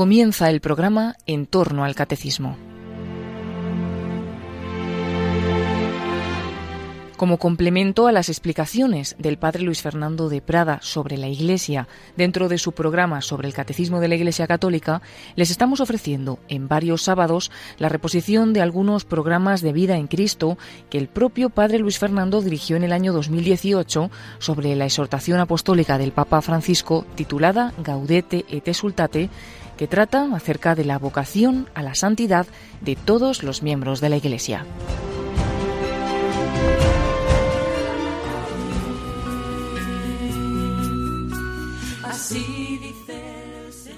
Comienza el programa En torno al Catecismo. Como complemento a las explicaciones del padre Luis Fernando de Prada sobre la Iglesia dentro de su programa sobre el Catecismo de la Iglesia Católica, les estamos ofreciendo en varios sábados la reposición de algunos programas de vida en Cristo que el propio padre Luis Fernando dirigió en el año 2018 sobre la exhortación apostólica del Papa Francisco titulada Gaudete et Exultate que trata acerca de la vocación a la santidad de todos los miembros de la Iglesia.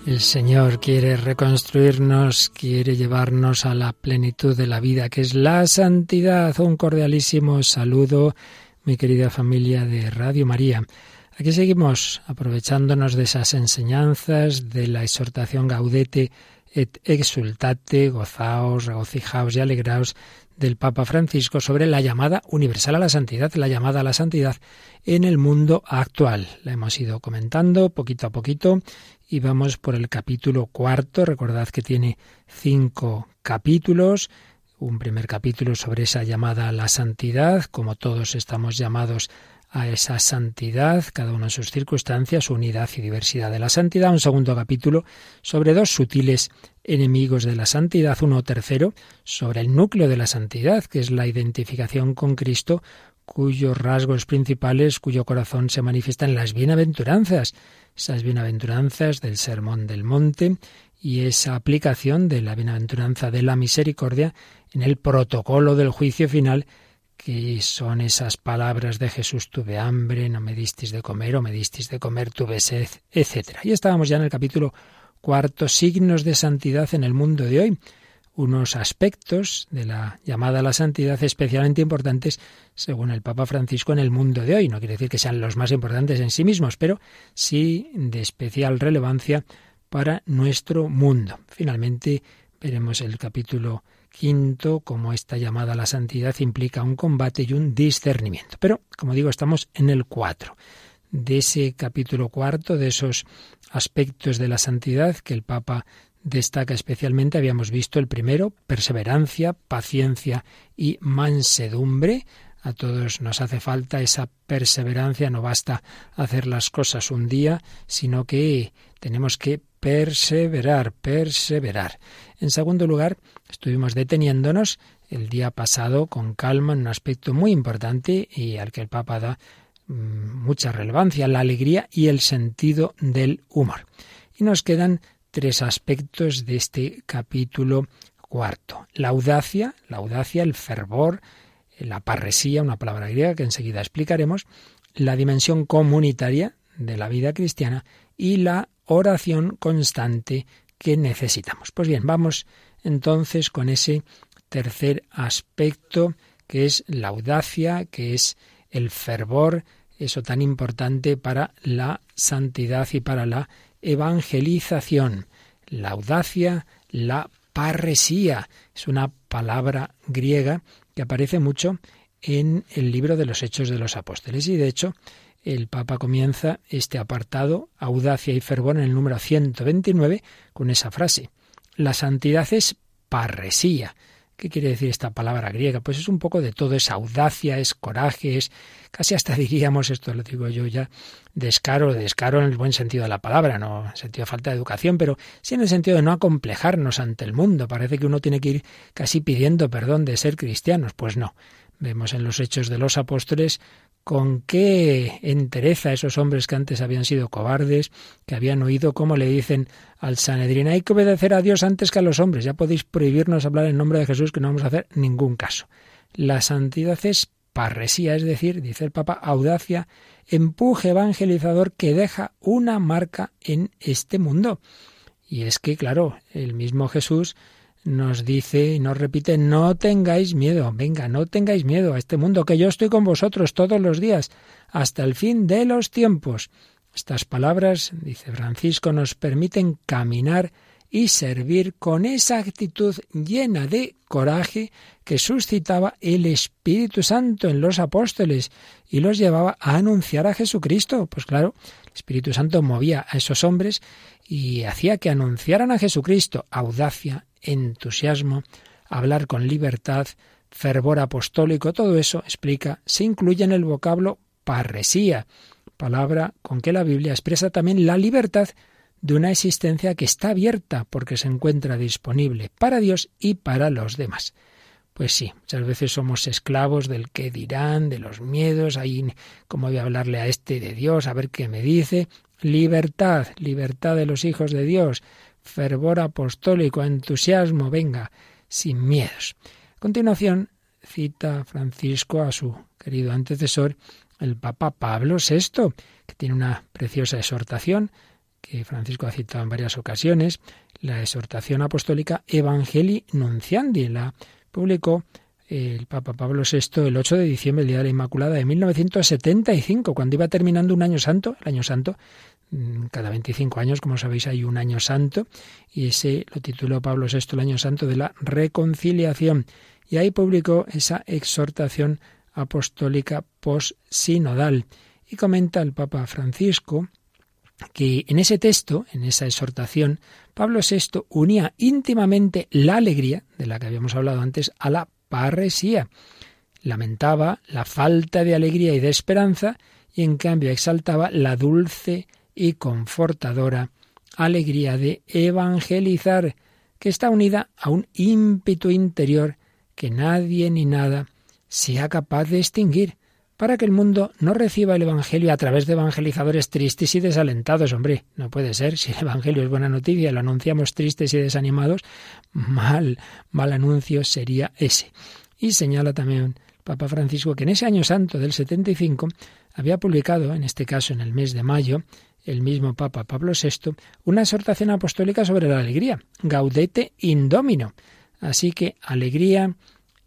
El Señor quiere reconstruirnos, quiere llevarnos a la plenitud de la vida, que es la santidad. Un cordialísimo saludo, mi querida familia de Radio María. Aquí seguimos aprovechándonos de esas enseñanzas, de la exhortación gaudete et exultate, gozaos, regocijaos y alegraos del Papa Francisco sobre la llamada universal a la santidad, la llamada a la santidad en el mundo actual. La hemos ido comentando poquito a poquito y vamos por el capítulo cuarto. Recordad que tiene cinco capítulos. Un primer capítulo sobre esa llamada a la santidad, como todos estamos llamados a esa santidad, cada uno en sus circunstancias, unidad y diversidad de la santidad. Un segundo capítulo sobre dos sutiles enemigos de la santidad. Uno tercero sobre el núcleo de la santidad, que es la identificación con Cristo, cuyos rasgos principales, cuyo corazón se manifiesta en las bienaventuranzas esas bienaventuranzas del Sermón del Monte y esa aplicación de la bienaventuranza de la misericordia en el protocolo del juicio final, que son esas palabras de Jesús, tuve hambre, no me disteis de comer, o me disteis de comer, tuve sed, etc. Y estábamos ya en el capítulo cuarto, signos de santidad en el mundo de hoy unos aspectos de la llamada a la santidad especialmente importantes según el Papa Francisco en el mundo de hoy. No quiere decir que sean los más importantes en sí mismos, pero sí de especial relevancia para nuestro mundo. Finalmente veremos el capítulo quinto, como esta llamada a la santidad implica un combate y un discernimiento. Pero, como digo, estamos en el cuatro de ese capítulo cuarto, de esos aspectos de la santidad que el Papa destaca especialmente, habíamos visto el primero, perseverancia, paciencia y mansedumbre. A todos nos hace falta esa perseverancia, no basta hacer las cosas un día, sino que tenemos que perseverar, perseverar. En segundo lugar, estuvimos deteniéndonos el día pasado con calma en un aspecto muy importante y al que el Papa da mm, mucha relevancia, la alegría y el sentido del humor. Y nos quedan tres aspectos de este capítulo cuarto. La audacia, la audacia, el fervor, la parresía, una palabra griega que enseguida explicaremos, la dimensión comunitaria de la vida cristiana y la oración constante que necesitamos. Pues bien, vamos entonces con ese tercer aspecto que es la audacia, que es el fervor, eso tan importante para la santidad y para la evangelización. La audacia, la parresía. Es una palabra griega que aparece mucho en el libro de los Hechos de los Apóstoles. Y de hecho, el Papa comienza este apartado, audacia y fervor, en el número 129, con esa frase. La santidad es parresía. ¿Qué quiere decir esta palabra griega? Pues es un poco de todo, es audacia, es coraje, es casi hasta diríamos, esto lo digo yo ya, descaro, descaro en el buen sentido de la palabra, no en sentido de falta de educación, pero sí en el sentido de no acomplejarnos ante el mundo. Parece que uno tiene que ir casi pidiendo perdón de ser cristianos. Pues no. Vemos en los hechos de los apóstoles con qué entereza esos hombres que antes habían sido cobardes, que habían oído cómo le dicen al Sanedrín, hay que obedecer a Dios antes que a los hombres, ya podéis prohibirnos hablar en nombre de Jesús que no vamos a hacer ningún caso. La santidad es parresía, es decir, dice el Papa, audacia, empuje evangelizador que deja una marca en este mundo. Y es que, claro, el mismo Jesús nos dice y nos repite, no tengáis miedo, venga, no tengáis miedo a este mundo, que yo estoy con vosotros todos los días, hasta el fin de los tiempos. Estas palabras, dice Francisco, nos permiten caminar y servir con esa actitud llena de coraje que suscitaba el Espíritu Santo en los apóstoles y los llevaba a anunciar a Jesucristo. Pues claro, el Espíritu Santo movía a esos hombres y hacía que anunciaran a Jesucristo audacia, entusiasmo, hablar con libertad, fervor apostólico, todo eso, explica, se incluye en el vocablo parresía, palabra con que la Biblia expresa también la libertad de una existencia que está abierta porque se encuentra disponible para Dios y para los demás. Pues sí, muchas veces somos esclavos del qué dirán, de los miedos, ahí cómo voy a hablarle a este de Dios, a ver qué me dice. Libertad, libertad de los hijos de Dios, fervor apostólico, entusiasmo, venga, sin miedos. A continuación, cita Francisco a su querido antecesor, el Papa Pablo VI, que tiene una preciosa exhortación que Francisco ha citado en varias ocasiones, la exhortación apostólica Evangelii Nunciandi, la publicó el Papa Pablo VI el 8 de diciembre, el Día de la Inmaculada de 1975, cuando iba terminando un año santo, el año santo, mm, cada 25 años, como sabéis, hay un año santo, y ese lo tituló Pablo VI el año santo de la reconciliación. Y ahí publicó esa exhortación apostólica post-sinodal. Y comenta el Papa Francisco que en ese texto, en esa exhortación, Pablo VI unía íntimamente la alegría, de la que habíamos hablado antes, a la parresía. Lamentaba la falta de alegría y de esperanza y en cambio exaltaba la dulce y confortadora alegría de evangelizar, que está unida a un ímpetu interior que nadie ni nada sea capaz de extinguir para que el mundo no reciba el Evangelio a través de evangelizadores tristes y desalentados. Hombre, no puede ser. Si el Evangelio es buena noticia, lo anunciamos tristes y desanimados, mal, mal anuncio sería ese. Y señala también Papa Francisco que en ese año santo del 75 había publicado, en este caso en el mes de mayo, el mismo Papa Pablo VI, una exhortación apostólica sobre la alegría, Gaudete Indomino. Así que alegría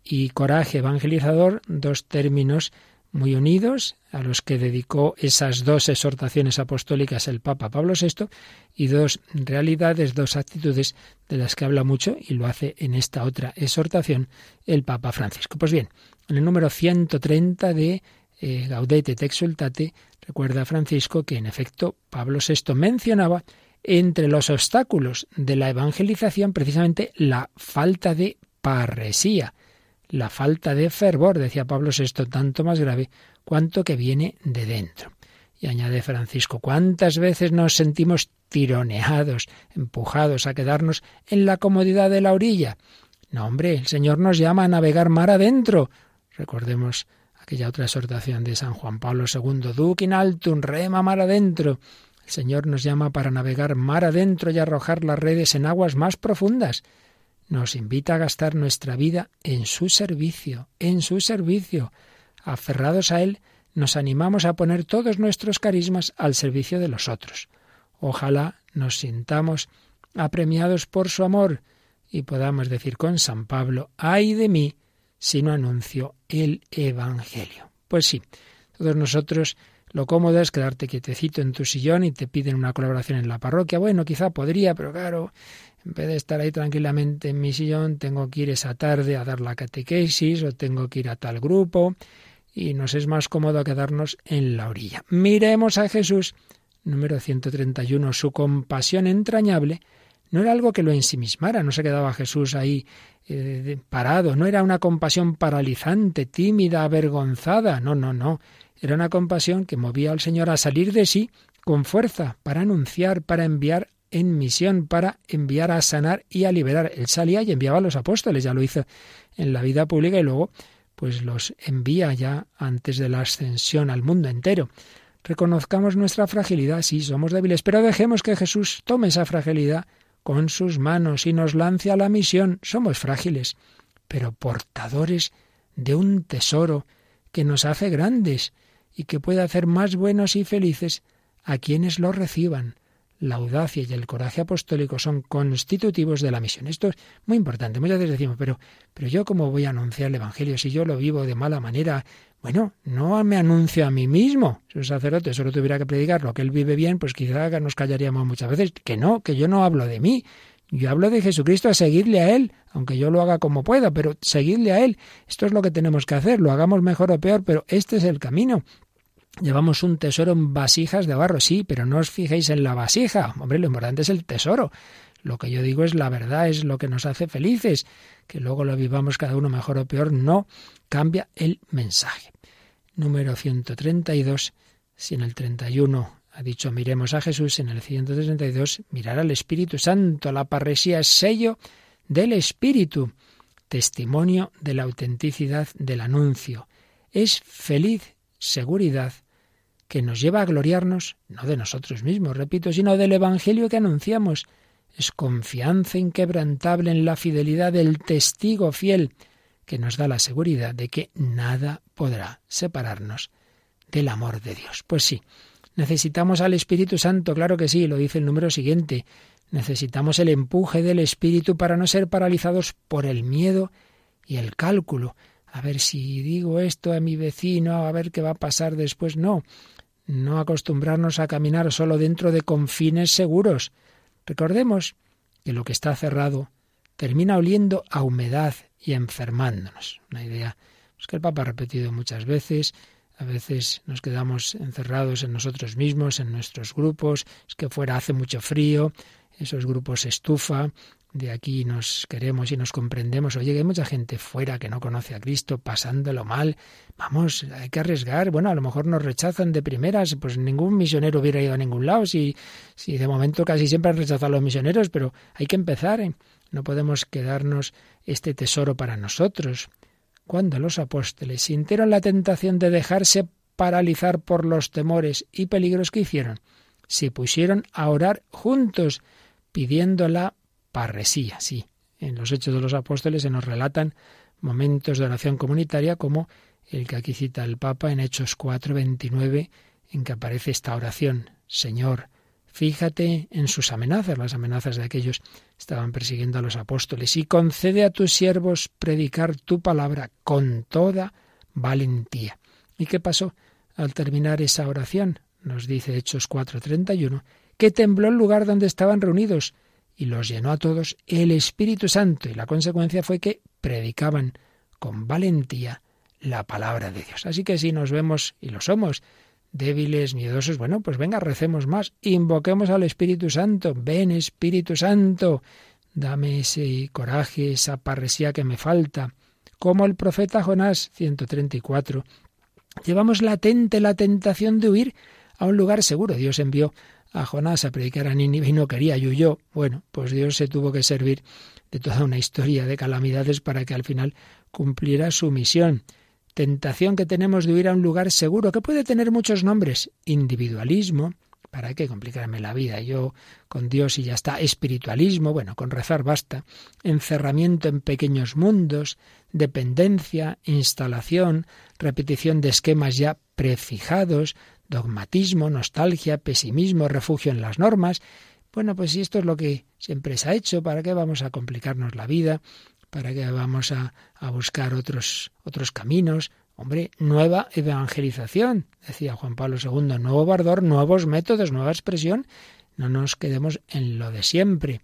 y coraje evangelizador, dos términos muy unidos, a los que dedicó esas dos exhortaciones apostólicas el Papa Pablo VI, y dos realidades, dos actitudes de las que habla mucho, y lo hace en esta otra exhortación el Papa Francisco. Pues bien, en el número 130 de eh, Gaudete te exultate, recuerda Francisco que en efecto Pablo VI mencionaba entre los obstáculos de la evangelización precisamente la falta de parresía, la falta de fervor, decía Pablo VI, tanto más grave cuanto que viene de dentro. Y añade Francisco, ¿cuántas veces nos sentimos tironeados, empujados a quedarnos en la comodidad de la orilla? No, hombre, el Señor nos llama a navegar mar adentro. Recordemos aquella otra exhortación de San Juan Pablo II, Duc in altum, rema mar adentro. El Señor nos llama para navegar mar adentro y arrojar las redes en aguas más profundas nos invita a gastar nuestra vida en su servicio, en su servicio. Aferrados a Él, nos animamos a poner todos nuestros carismas al servicio de los otros. Ojalá nos sintamos apremiados por su amor y podamos decir con San Pablo, ay de mí si no anuncio el Evangelio. Pues sí, todos nosotros lo cómodo es quedarte quietecito en tu sillón y te piden una colaboración en la parroquia. Bueno, quizá podría, pero claro, en vez de estar ahí tranquilamente en mi sillón, tengo que ir esa tarde a dar la catequesis o tengo que ir a tal grupo y nos es más cómodo quedarnos en la orilla. Miremos a Jesús, número 131, su compasión entrañable no era algo que lo ensimismara, no se quedaba Jesús ahí eh, parado, no era una compasión paralizante, tímida, avergonzada, no, no, no, era una compasión que movía al Señor a salir de sí con fuerza para anunciar, para enviar en misión para enviar a sanar y a liberar. Él salía y enviaba a los apóstoles, ya lo hizo en la vida pública y luego pues los envía ya antes de la ascensión al mundo entero. Reconozcamos nuestra fragilidad, sí, somos débiles, pero dejemos que Jesús tome esa fragilidad con sus manos y nos lance a la misión. Somos frágiles, pero portadores de un tesoro que nos hace grandes y que puede hacer más buenos y felices a quienes lo reciban la audacia y el coraje apostólico son constitutivos de la misión. Esto es muy importante. Muchas veces decimos, pero, pero yo cómo voy a anunciar el Evangelio si yo lo vivo de mala manera. Bueno, no me anuncio a mí mismo. Si un sacerdote solo tuviera que predicar lo que él vive bien, pues quizá nos callaríamos muchas veces. Que no, que yo no hablo de mí. Yo hablo de Jesucristo, a seguirle a Él, aunque yo lo haga como pueda, pero seguirle a Él. Esto es lo que tenemos que hacer, lo hagamos mejor o peor, pero este es el camino. Llevamos un tesoro en vasijas de barro, sí, pero no os fijéis en la vasija. Hombre, lo importante es el tesoro. Lo que yo digo es la verdad, es lo que nos hace felices. Que luego lo vivamos cada uno mejor o peor, no cambia el mensaje. Número 132, si en el 31 ha dicho miremos a Jesús, en el 132 mirar al Espíritu Santo. La parresía es sello del Espíritu, testimonio de la autenticidad del anuncio. Es feliz seguridad que nos lleva a gloriarnos, no de nosotros mismos, repito, sino del Evangelio que anunciamos. Es confianza inquebrantable en la fidelidad del testigo fiel que nos da la seguridad de que nada podrá separarnos del amor de Dios. Pues sí, Necesitamos al Espíritu Santo, claro que sí, lo dice el número siguiente. Necesitamos el empuje del Espíritu para no ser paralizados por el miedo y el cálculo. A ver si digo esto a mi vecino, a ver qué va a pasar después. No, no acostumbrarnos a caminar solo dentro de confines seguros. Recordemos que lo que está cerrado termina oliendo a humedad y enfermándonos. Una idea pues, que el Papa ha repetido muchas veces a veces nos quedamos encerrados en nosotros mismos, en nuestros grupos, es que fuera hace mucho frío, esos grupos estufa, de aquí nos queremos y nos comprendemos. Oye, hay mucha gente fuera que no conoce a Cristo, pasándolo mal. Vamos, hay que arriesgar. Bueno, a lo mejor nos rechazan de primeras, pues ningún misionero hubiera ido a ningún lado. Si, si de momento casi siempre han rechazado a los misioneros, pero hay que empezar. ¿eh? No podemos quedarnos este tesoro para nosotros. Cuando los apóstoles sintieron la tentación de dejarse paralizar por los temores y peligros que hicieron, se pusieron a orar juntos, pidiendo la parresía. Sí, en los Hechos de los Apóstoles se nos relatan momentos de oración comunitaria como el que aquí cita el Papa en Hechos 4:29, en que aparece esta oración, Señor, Fíjate en sus amenazas, las amenazas de aquellos que estaban persiguiendo a los apóstoles, y concede a tus siervos predicar tu palabra con toda valentía. ¿Y qué pasó al terminar esa oración? Nos dice Hechos 4:31, que tembló el lugar donde estaban reunidos y los llenó a todos el Espíritu Santo, y la consecuencia fue que predicaban con valentía la palabra de Dios. Así que si nos vemos, y lo somos, débiles, miedosos, bueno, pues venga, recemos más, invoquemos al Espíritu Santo, ven Espíritu Santo, dame ese coraje, esa parresía que me falta. Como el profeta Jonás 134, llevamos latente la tentación de huir a un lugar seguro. Dios envió a Jonás a predicar a Nínive y no quería, y huyó. Bueno, pues Dios se tuvo que servir de toda una historia de calamidades para que al final cumpliera su misión tentación que tenemos de huir a un lugar seguro, que puede tener muchos nombres. Individualismo, ¿para qué complicarme la vida? Yo con Dios y ya está. Espiritualismo, bueno, con rezar basta. Encerramiento en pequeños mundos, dependencia, instalación, repetición de esquemas ya prefijados, dogmatismo, nostalgia, pesimismo, refugio en las normas. Bueno, pues si esto es lo que siempre se ha hecho, ¿para qué vamos a complicarnos la vida? ¿Para qué vamos a, buscar otros, otros caminos? Hombre, nueva evangelización, decía Juan Pablo II, nuevo bardor, nuevos métodos, nueva expresión. No nos quedemos en lo de siempre.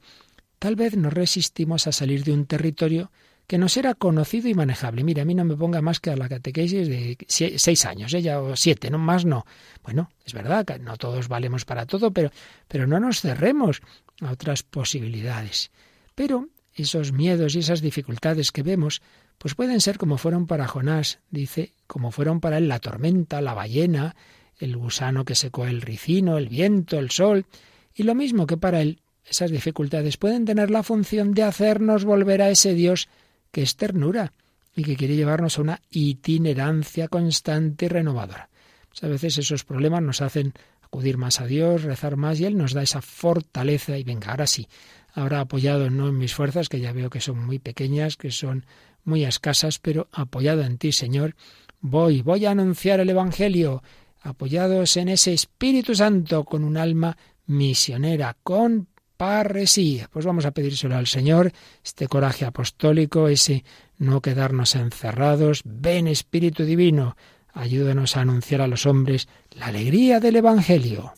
Tal vez nos resistimos a salir de un territorio que nos era conocido y manejable. Mira, a mí no me ponga más que a la catequesis de seis años, ella ¿eh? o siete, no más no. Bueno, es verdad que no todos valemos para todo, pero, pero no nos cerremos a otras posibilidades. Pero esos miedos y esas dificultades que vemos, pues pueden ser como fueron para Jonás, dice, como fueron para él la tormenta, la ballena, el gusano que secó el ricino, el viento, el sol, y lo mismo que para él, esas dificultades pueden tener la función de hacernos volver a ese Dios que es ternura y que quiere llevarnos a una itinerancia constante y renovadora. Pues a veces esos problemas nos hacen acudir más a Dios, rezar más y Él nos da esa fortaleza y venga, ahora sí, ahora apoyado no en mis fuerzas, que ya veo que son muy pequeñas, que son muy escasas, pero apoyado en ti, Señor, voy, voy a anunciar el Evangelio, apoyados en ese Espíritu Santo, con un alma misionera, con parresía. Pues vamos a pedírselo al Señor, este coraje apostólico, ese no quedarnos encerrados. Ven Espíritu Divino, ayúdanos a anunciar a los hombres la alegría del Evangelio.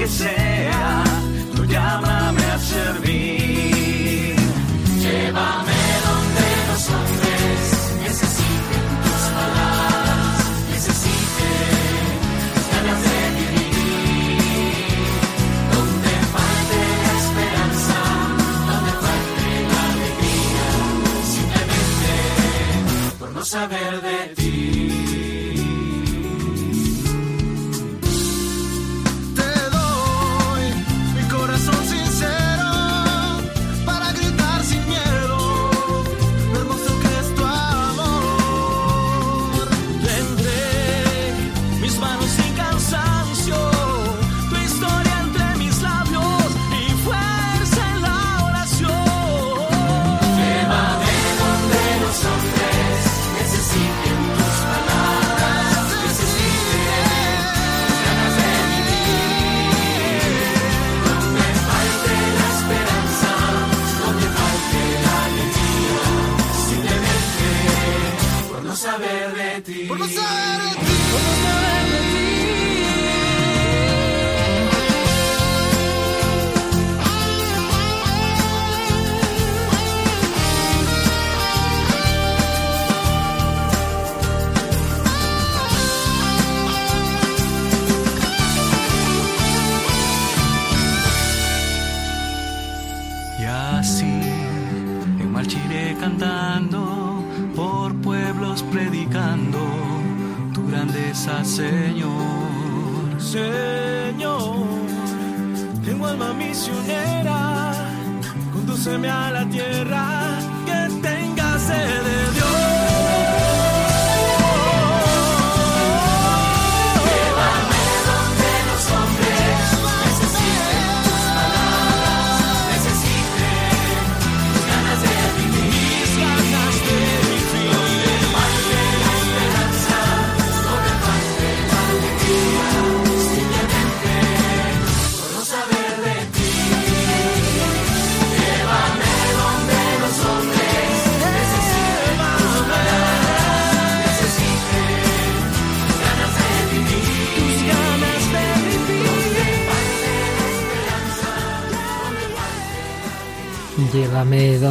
que sea, tú llámame a servir. Llévame donde los hombres necesiten tus palabras, necesiten ganas de vivir. Donde falte la esperanza, donde falte la alegría, simplemente por no saber de ti.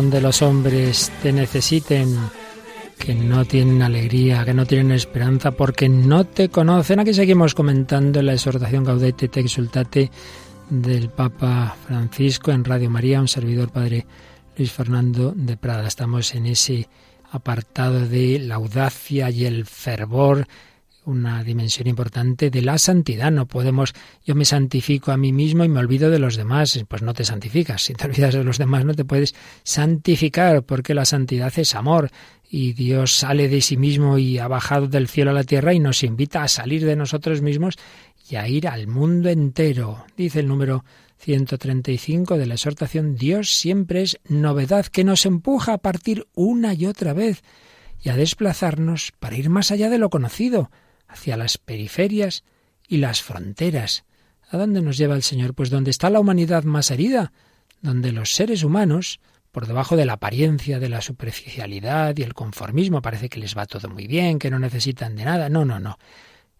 Donde los hombres te necesiten, que no tienen alegría, que no tienen esperanza, porque no te conocen. Aquí seguimos comentando la exhortación Gaudete te exultate del Papa Francisco en Radio María, un servidor Padre Luis Fernando de Prada. Estamos en ese apartado de la audacia y el fervor una dimensión importante de la santidad. No podemos, yo me santifico a mí mismo y me olvido de los demás. Pues no te santificas. Si te olvidas de los demás no te puedes santificar porque la santidad es amor y Dios sale de sí mismo y ha bajado del cielo a la tierra y nos invita a salir de nosotros mismos y a ir al mundo entero. Dice el número 135 de la exhortación, Dios siempre es novedad que nos empuja a partir una y otra vez y a desplazarnos para ir más allá de lo conocido, hacia las periferias y las fronteras. ¿A dónde nos lleva el Señor? Pues donde está la humanidad más herida, donde los seres humanos, por debajo de la apariencia, de la superficialidad y el conformismo, parece que les va todo muy bien, que no necesitan de nada. No, no, no.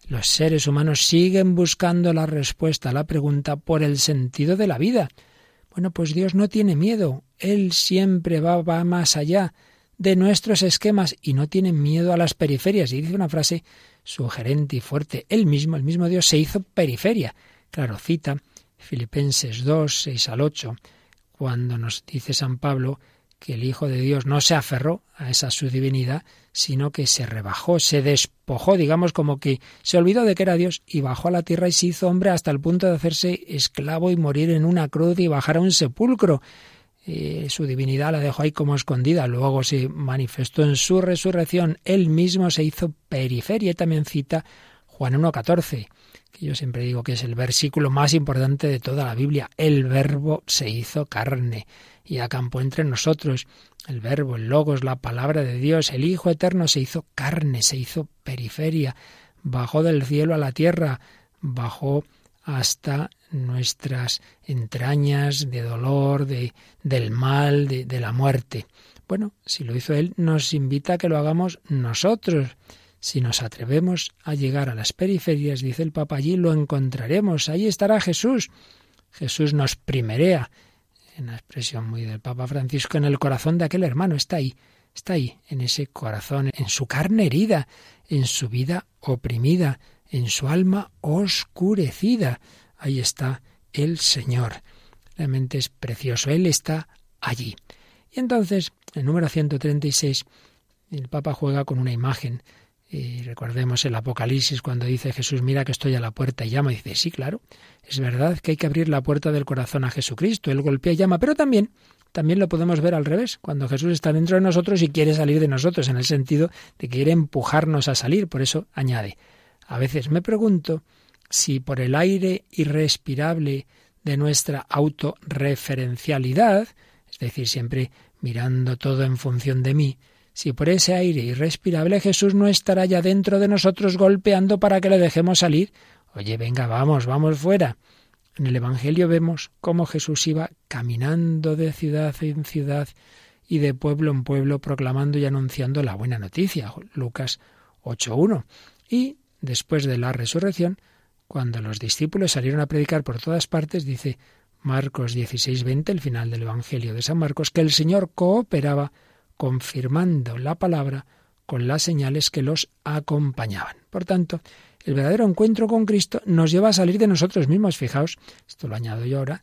Los seres humanos siguen buscando la respuesta a la pregunta por el sentido de la vida. Bueno, pues Dios no tiene miedo. Él siempre va, va más allá de nuestros esquemas y no tiene miedo a las periferias. Y dice una frase sugerente y fuerte. Él mismo, el mismo Dios, se hizo periferia. Claro, cita Filipenses 2, 6 al 8, cuando nos dice San Pablo que el Hijo de Dios no se aferró a esa su divinidad, sino que se rebajó, se despojó, digamos como que se olvidó de que era Dios y bajó a la tierra y se hizo hombre hasta el punto de hacerse esclavo y morir en una cruz y bajar a un sepulcro. Eh, su divinidad la dejó ahí como escondida, luego se manifestó en su resurrección, él mismo se hizo periferia. También cita Juan 1.14, que yo siempre digo que es el versículo más importante de toda la Biblia, el verbo se hizo carne y acampó entre nosotros, el verbo, el logos, la palabra de Dios, el Hijo eterno se hizo carne, se hizo periferia, bajó del cielo a la tierra, bajó hasta nuestras entrañas de dolor, de, del mal, de, la muerte. Bueno, si lo hizo Él, nos invita a que lo hagamos nosotros. Si nos atrevemos a llegar a las periferias, dice el Papa, allí lo encontraremos, ahí estará Jesús. Jesús nos primerea, en la expresión muy del Papa Francisco, en el corazón de aquel hermano, está ahí, está ahí, en ese corazón, en su carne herida, en su vida oprimida, en su alma oscurecida. Ahí está el Señor. Realmente es precioso. Él está allí. Y entonces, el número 136, el Papa juega con una imagen. Y recordemos el Apocalipsis cuando dice Jesús, mira que estoy a la puerta y llama. Dice, sí, claro, es verdad que hay que abrir la puerta del corazón a Jesucristo. Él golpea y llama, pero también, también lo podemos ver al revés, cuando Jesús está dentro de nosotros y quiere salir de nosotros, en el sentido de que quiere empujarnos a salir. Por eso añade, a veces me pregunto si por el aire irrespirable de nuestra autorreferencialidad, es decir, siempre mirando todo en función de mí, si por ese aire irrespirable Jesús no estará ya dentro de nosotros golpeando para que le dejemos salir. Oye, venga, vamos, vamos fuera. En el Evangelio vemos cómo Jesús iba caminando de ciudad en ciudad y de pueblo en pueblo proclamando y anunciando la buena noticia. Lucas 8.1. Y después de la resurrección, cuando los discípulos salieron a predicar por todas partes, dice Marcos 16:20, el final del Evangelio de San Marcos, que el Señor cooperaba confirmando la palabra con las señales que los acompañaban. Por tanto, el verdadero encuentro con Cristo nos lleva a salir de nosotros mismos. Fijaos, esto lo añado yo ahora,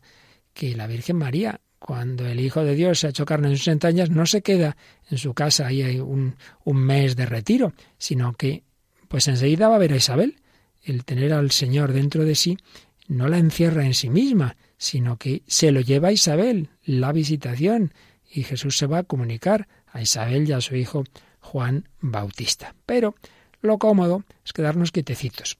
que la Virgen María, cuando el Hijo de Dios se ha hecho carne en sus entrañas, no se queda en su casa ahí hay un mes de retiro, sino que pues enseguida va a ver a Isabel. El tener al Señor dentro de sí no la encierra en sí misma, sino que se lo lleva a Isabel, la visitación, y Jesús se va a comunicar a Isabel y a su hijo Juan Bautista. Pero lo cómodo es quedarnos quietecitos.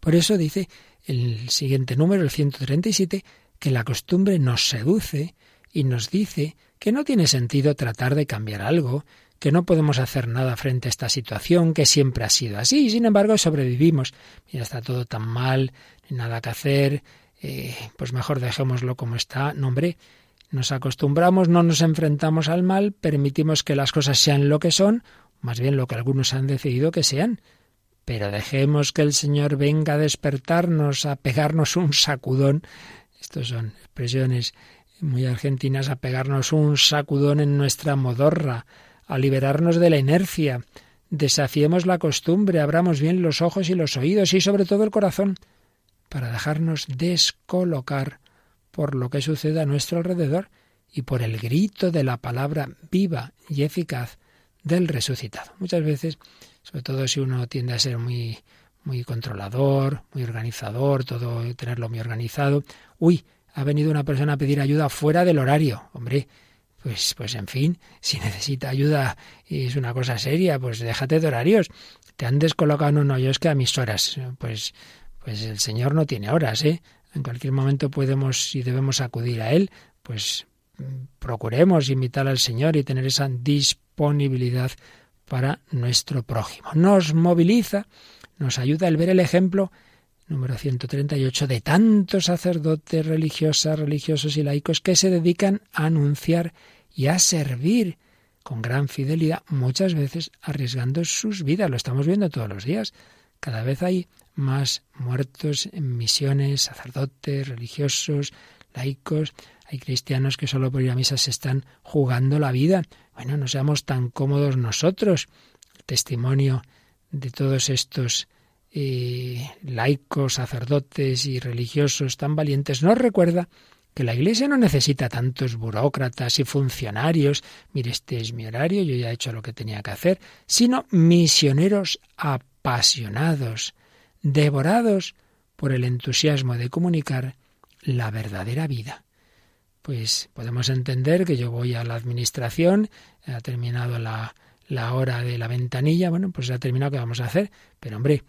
Por eso dice el siguiente número, el 137, que la costumbre nos seduce y nos dice que no tiene sentido tratar de cambiar algo, que no podemos hacer nada frente a esta situación, que siempre ha sido así, y sin embargo sobrevivimos. Mira, está todo tan mal, nada que hacer, eh, pues mejor dejémoslo como está. No, hombre, nos acostumbramos, no nos enfrentamos al mal, permitimos que las cosas sean lo que son, más bien lo que algunos han decidido que sean. Pero dejemos que el Señor venga a despertarnos, a pegarnos un sacudón. Estos son expresiones muy argentinas a pegarnos un sacudón en nuestra modorra, a liberarnos de la inercia. Desafiemos la costumbre, abramos bien los ojos y los oídos y sobre todo el corazón, para dejarnos descolocar por lo que sucede a nuestro alrededor y por el grito de la palabra viva y eficaz del resucitado. Muchas veces, sobre todo si uno tiende a ser muy muy controlador, muy organizador, todo tenerlo muy organizado. Uy, ha venido una persona a pedir ayuda fuera del horario. Hombre, pues, pues en fin, si necesita ayuda y es una cosa seria, pues déjate de horarios. Te han descolocado, no, no, yo es que a mis horas, pues, pues el Señor no tiene horas, ¿eh? En cualquier momento podemos y debemos acudir a Él, pues procuremos invitar al Señor y tener esa disponibilidad para nuestro prójimo. Nos moviliza, nos ayuda el ver el ejemplo número 138, de tantos sacerdotes, religiosas, religiosos y laicos que se dedican a anunciar y a servir con gran fidelidad, muchas veces arriesgando sus vidas. Lo estamos viendo todos los días. Cada vez hay más muertos en misiones, sacerdotes, religiosos, laicos. Hay cristianos que solo por ir a misa se están jugando la vida. Bueno, no seamos tan cómodos nosotros. El testimonio de todos estos laicos, sacerdotes y religiosos tan valientes nos recuerda que la Iglesia no necesita tantos burócratas y funcionarios, mire, este es mi horario, yo ya he hecho lo que tenía que hacer, sino misioneros apasionados, devorados por el entusiasmo de comunicar la verdadera vida. Pues podemos entender que yo voy a la administración, ha terminado la, la hora de la ventanilla, bueno, pues ha terminado, ¿qué vamos a hacer? Pero hombre,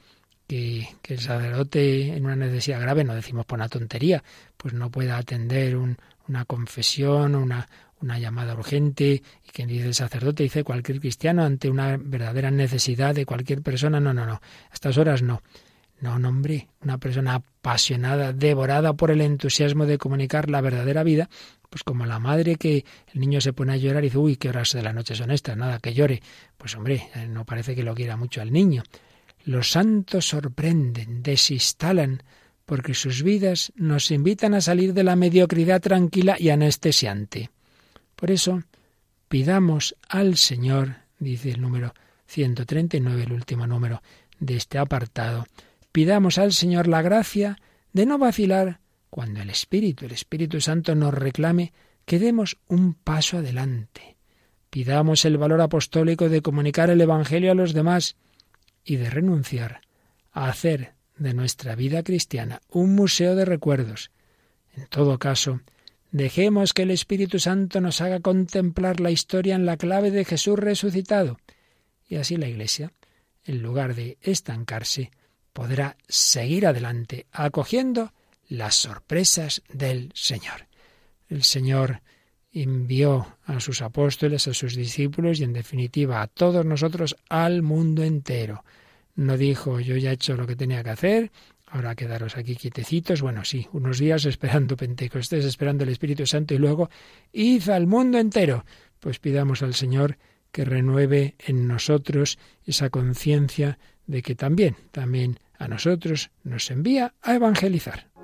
que, el sacerdote en una necesidad grave, no decimos por una tontería, pues no pueda atender una confesión, una, una llamada urgente, y quien dice el sacerdote, dice cualquier cristiano ante una verdadera necesidad de cualquier persona, no, no, no, a estas horas no. No, no, hombre, una persona apasionada, devorada por el entusiasmo de comunicar la verdadera vida, pues como la madre que el niño se pone a llorar y dice, uy, qué horas de la noche son estas, nada, que llore. Pues hombre, no parece que lo quiera mucho al niño. Los santos sorprenden, desinstalan, porque sus vidas nos invitan a salir de la mediocridad tranquila y anestesiante. Por eso, pidamos al Señor, dice el número 139, el último número de este apartado, pidamos al Señor la gracia de no vacilar cuando el Espíritu, el Espíritu Santo nos reclame que demos un paso adelante. Pidamos el valor apostólico de comunicar el Evangelio a los demás y de renunciar a hacer de nuestra vida cristiana un museo de recuerdos. En todo caso, dejemos que el Espíritu Santo nos haga contemplar la historia en la clave de Jesús resucitado, y así la Iglesia, en lugar de estancarse, podrá seguir adelante acogiendo las sorpresas del Señor. El Señor envió a sus apóstoles, a sus discípulos y en definitiva a todos nosotros al mundo entero. No dijo yo ya he hecho lo que tenía que hacer, ahora quedaros aquí quietecitos. Bueno, sí, unos días esperando Pentecostés, esperando el Espíritu Santo y luego id al mundo entero. Pues pidamos al Señor que renueve en nosotros esa conciencia de que también, también a nosotros nos envía a evangelizar.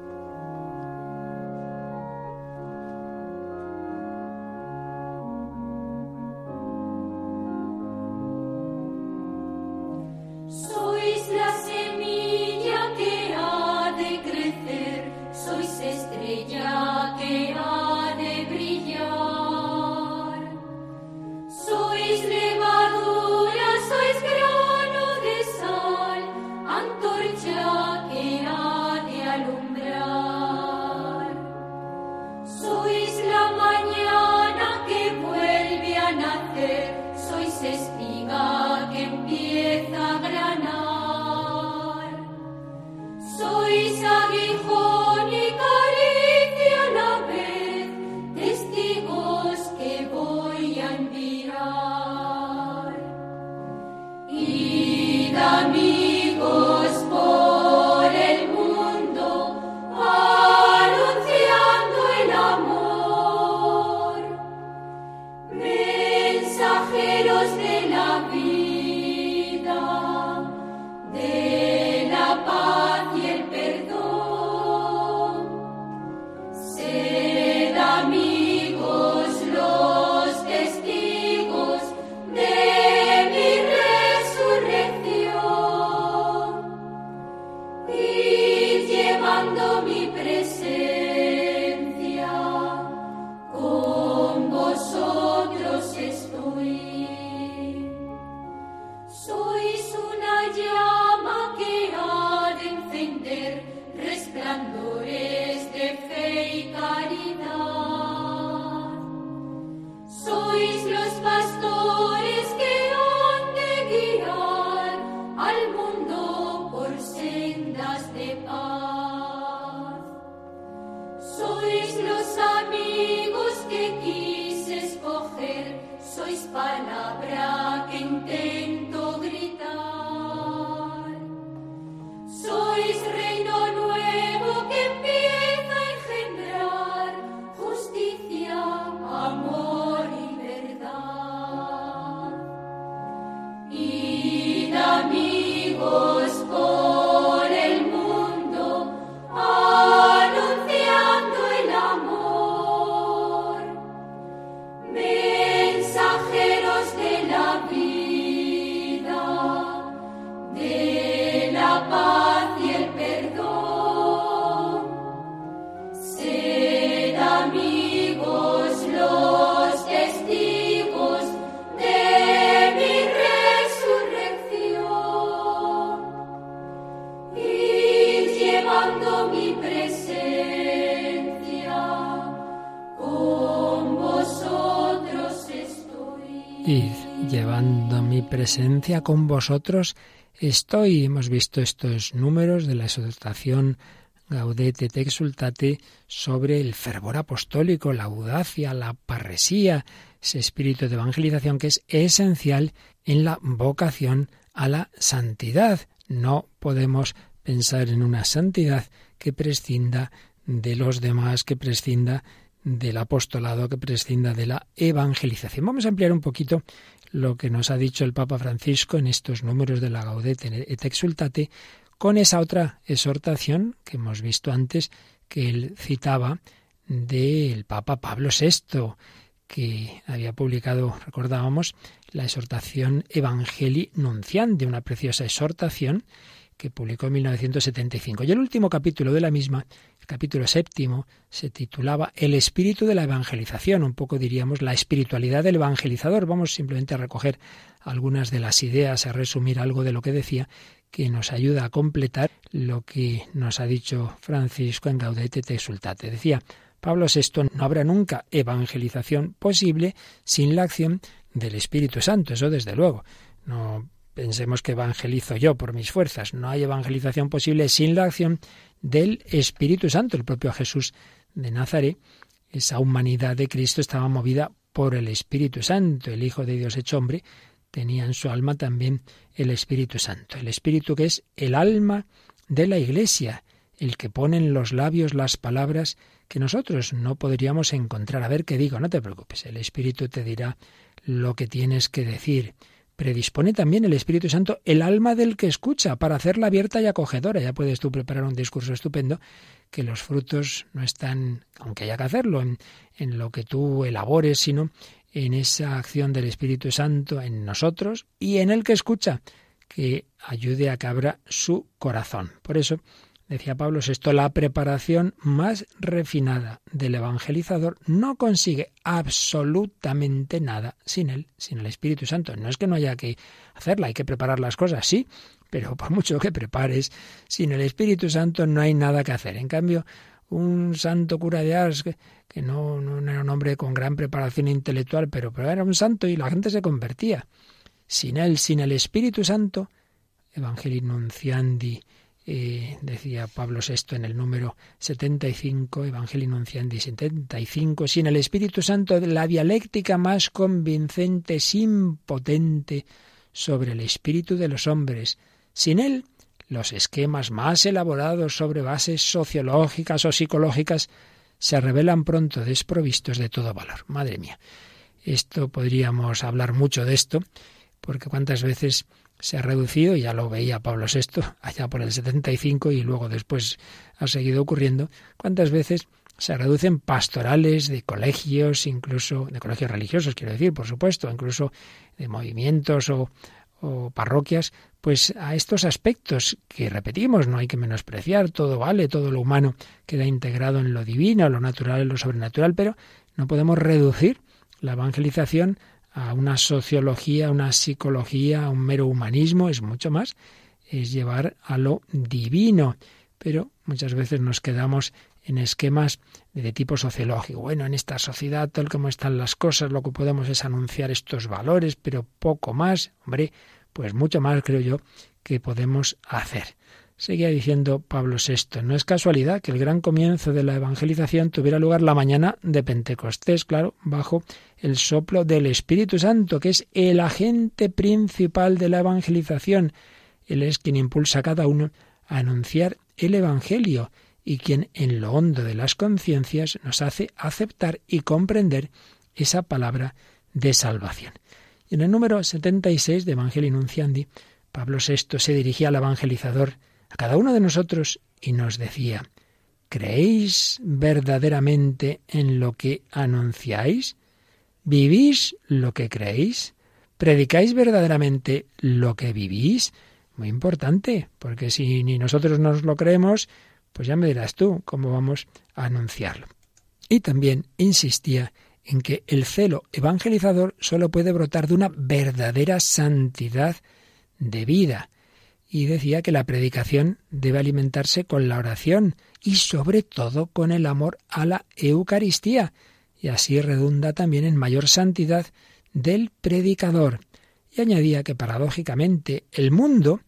Presencia vosotros estoy. Hemos visto estos números de la exhortación Gaudete te exultate sobre el fervor apostólico, la audacia, la parresía, ese espíritu de evangelización que es esencial en la vocación a la santidad. No podemos pensar en una santidad que prescinda de los demás, que prescinda del apostolado, que prescinda de la evangelización. Vamos a ampliar un poquito lo que nos ha dicho el Papa Francisco en estos números de la Gaudete et Exultate, con esa otra exhortación que hemos visto antes, que él citaba del Papa Pablo VI, que había publicado, recordábamos, la exhortación Evangelii Nunciante, una preciosa exhortación que publicó en 1975. Y el último capítulo de la misma capítulo séptimo se titulaba El espíritu de la evangelización, un poco diríamos la espiritualidad del evangelizador. Vamos simplemente a recoger algunas de las ideas, a resumir algo de lo que decía, que nos ayuda a completar lo que nos ha dicho Francisco en Gaudete te exultate. Decía Pablo VI, no habrá nunca evangelización posible sin la acción del Espíritu Santo, eso desde luego. No pensemos que evangelizo yo por mis fuerzas. No hay evangelización posible sin la acción del Espíritu Santo. El propio Jesús de Nazaret, esa humanidad de Cristo estaba movida por el Espíritu Santo. El Hijo de Dios hecho hombre tenía en su alma también el Espíritu Santo. El Espíritu que es el alma de la Iglesia, el que pone en los labios las palabras que nosotros no podríamos encontrar. A ver qué digo, no te preocupes, el Espíritu te dirá lo que tienes que decir predispone también el Espíritu Santo el alma del que escucha para hacerla abierta y acogedora. Ya puedes tú preparar un discurso estupendo que los frutos no están, aunque haya que hacerlo, en, lo que tú elabores, sino en esa acción del Espíritu Santo en nosotros y en el que escucha, que ayude a que abra su corazón. Por eso, Decía Pablo VI, la preparación más refinada del evangelizador no consigue absolutamente nada sin él, sin el Espíritu Santo. No es que no haya que hacerla, hay que preparar las cosas, sí, pero por mucho que prepares, sin el Espíritu Santo no hay nada que hacer. En cambio, un santo cura de Ars, que, no, no, era un hombre con gran preparación intelectual, pero, pero era un santo y la gente se convertía. Sin él, sin el Espíritu Santo, Evangelii Nunciandi, eh, decía Pablo VI en el número 75, Evangelii Nunciandi 75, sin el Espíritu Santo, la dialéctica más convincente es impotente sobre el espíritu de los hombres. Sin él, los esquemas más elaborados sobre bases sociológicas o psicológicas se revelan pronto desprovistos de todo valor. Madre mía, esto podríamos hablar mucho de esto, porque cuántas veces se ha reducido, ya lo veía Pablo VI allá por el 75 y luego después ha seguido ocurriendo, cuántas veces se reducen pastorales de colegios, incluso de colegios religiosos, quiero decir, por supuesto, incluso de movimientos o, o parroquias, pues a estos aspectos que repetimos, no hay que menospreciar, todo vale, todo lo humano queda integrado en lo divino, lo natural, en lo sobrenatural, pero no podemos reducir la evangelización a una sociología, a una psicología, a un mero humanismo, es mucho más, es llevar a lo divino, pero muchas veces nos quedamos en esquemas de tipo sociológico. Bueno, en esta sociedad, tal como están las cosas, lo que podemos es anunciar estos valores, pero poco más. Hombre, pues mucho más creo yo que podemos hacer. Seguía diciendo Pablo VI, no es casualidad que el gran comienzo de la evangelización tuviera lugar la mañana de Pentecostés, claro, bajo el soplo del Espíritu Santo, que es el agente principal de la evangelización. Él es quien impulsa a cada uno a anunciar el Evangelio y quien en lo hondo de las conciencias nos hace aceptar y comprender esa palabra de salvación. Y en el número 76 de Evangelii Nunciandi, Pablo VI se dirigía al evangelizador, a cada uno de nosotros, y nos decía, ¿creéis verdaderamente en lo que anunciáis? ¿Vivís lo que creéis? ¿Predicáis verdaderamente lo que vivís? Muy importante, porque si ni nosotros nos lo creemos, pues ya me dirás tú cómo vamos a anunciarlo. Y también insistía en que el celo evangelizador solo puede brotar de una verdadera santidad de vida. Y decía que la predicación debe alimentarse con la oración y sobre todo con el amor a la Eucaristía. Y así redunda también en mayor santidad del predicador. Y añadía que paradójicamente el mundo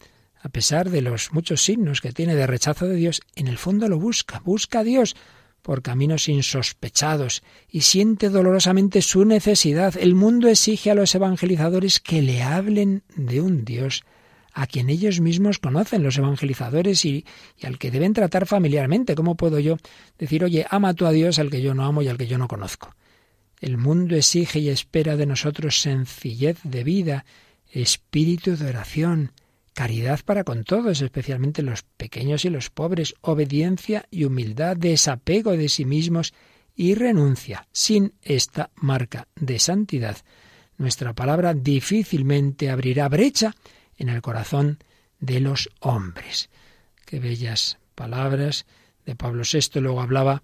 a pesar de los muchos signos que tiene de rechazo de Dios, en el fondo lo busca, busca a Dios por caminos insospechados y siente dolorosamente su necesidad. El mundo exige a los evangelizadores que le hablen de un Dios a quien ellos mismos conocen, los evangelizadores, y, al que deben tratar familiarmente. ¿Cómo puedo yo decir, oye, ama tú a Dios al que yo no amo y al que yo no conozco? El mundo exige y espera de nosotros sencillez de vida, espíritu de oración, caridad para con todos, especialmente los pequeños y los pobres, obediencia y humildad, desapego de sí mismos y renuncia. Sin esta marca de santidad, nuestra palabra difícilmente abrirá brecha en el corazón de los hombres. Qué bellas palabras de Pablo VI. Luego hablaba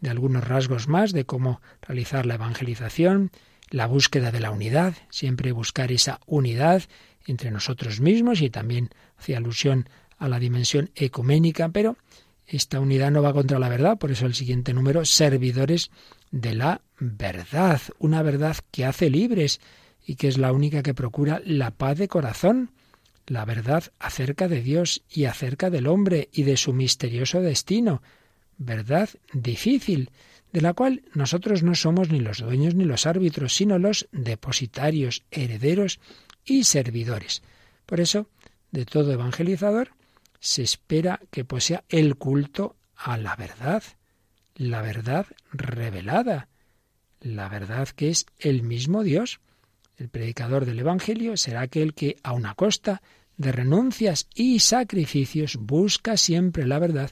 de algunos rasgos más de cómo realizar la evangelización, la búsqueda de la unidad, siempre buscar esa unidad entre nosotros mismos y también hacía alusión a la dimensión ecuménica, pero esta unidad no va contra la verdad, por eso el siguiente número, servidores de la verdad, una verdad que hace libres y que es la única que procura la paz de corazón, la verdad acerca de Dios y acerca del hombre y de su misterioso destino, verdad difícil, de la cual nosotros no somos ni los dueños ni los árbitros, sino los depositarios, herederos y servidores. Por eso, de todo evangelizador, se espera que posea el culto a la verdad, la verdad revelada, la verdad que es el mismo Dios. El predicador del Evangelio será aquel que, a una costa de renuncias y sacrificios, busca siempre la verdad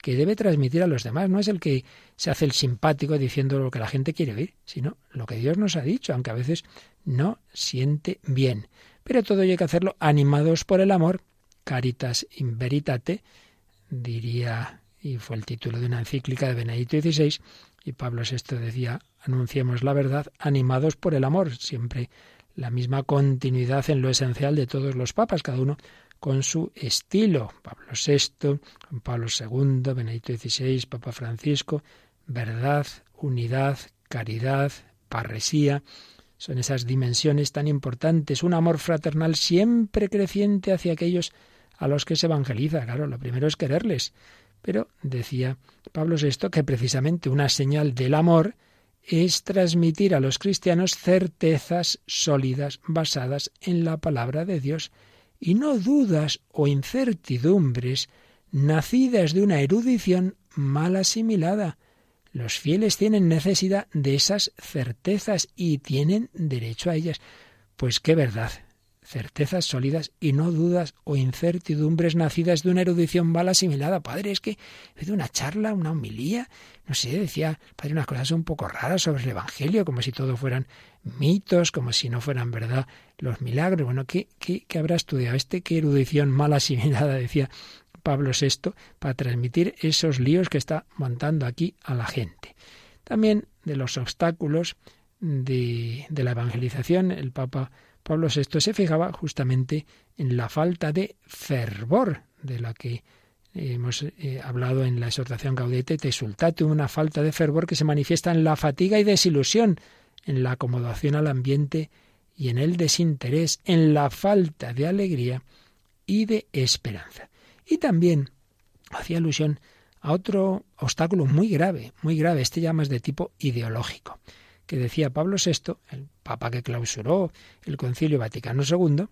que debe transmitir a los demás. No es el que se hace el simpático diciendo lo que la gente quiere oír, sino lo que Dios nos ha dicho, aunque a veces no siente bien. Pero todo hay que hacerlo animados por el amor, caritas in veritate, diría, y fue el título de una encíclica de Benedicto XVI, y Pablo VI decía, anunciemos la verdad animados por el amor, siempre la misma continuidad en lo esencial de todos los papas, cada uno con su estilo. Pablo VI, Pablo II, Benedicto XVI, Papa Francisco, verdad, unidad, caridad, parresía, son esas dimensiones tan importantes, un amor fraternal siempre creciente hacia aquellos a los que se evangeliza. Claro, lo primero es quererles. Pero decía Pablo VI que precisamente una señal del amor es transmitir a los cristianos certezas sólidas basadas en la palabra de Dios y no dudas o incertidumbres nacidas de una erudición mal asimilada. Los fieles tienen necesidad de esas certezas y tienen derecho a ellas. Pues qué verdad, certezas sólidas y no dudas o incertidumbres nacidas de una erudición mal asimilada. Padre, es que he una charla, una homilía, no sé, decía, padre, unas cosas un poco raras sobre el Evangelio, como si todo fueran mitos, como si no fueran verdad los milagros. Bueno, ¿qué, qué, qué habrá estudiado? Este, qué erudición mal asimilada, decía Pablo VI, para transmitir esos líos que está montando aquí a la gente. También de los obstáculos de, de la evangelización, el Papa Pablo VI se fijaba justamente en la falta de fervor de la que hemos eh, hablado en la exhortación Gaudete te una falta de fervor que se manifiesta en la fatiga y desilusión, en la acomodación al ambiente y en el desinterés, en la falta de alegría y de esperanza. Y también hacía alusión a otro obstáculo muy grave, muy grave, este ya más de tipo ideológico que decía Pablo VI, el papa que clausuró el Concilio Vaticano II,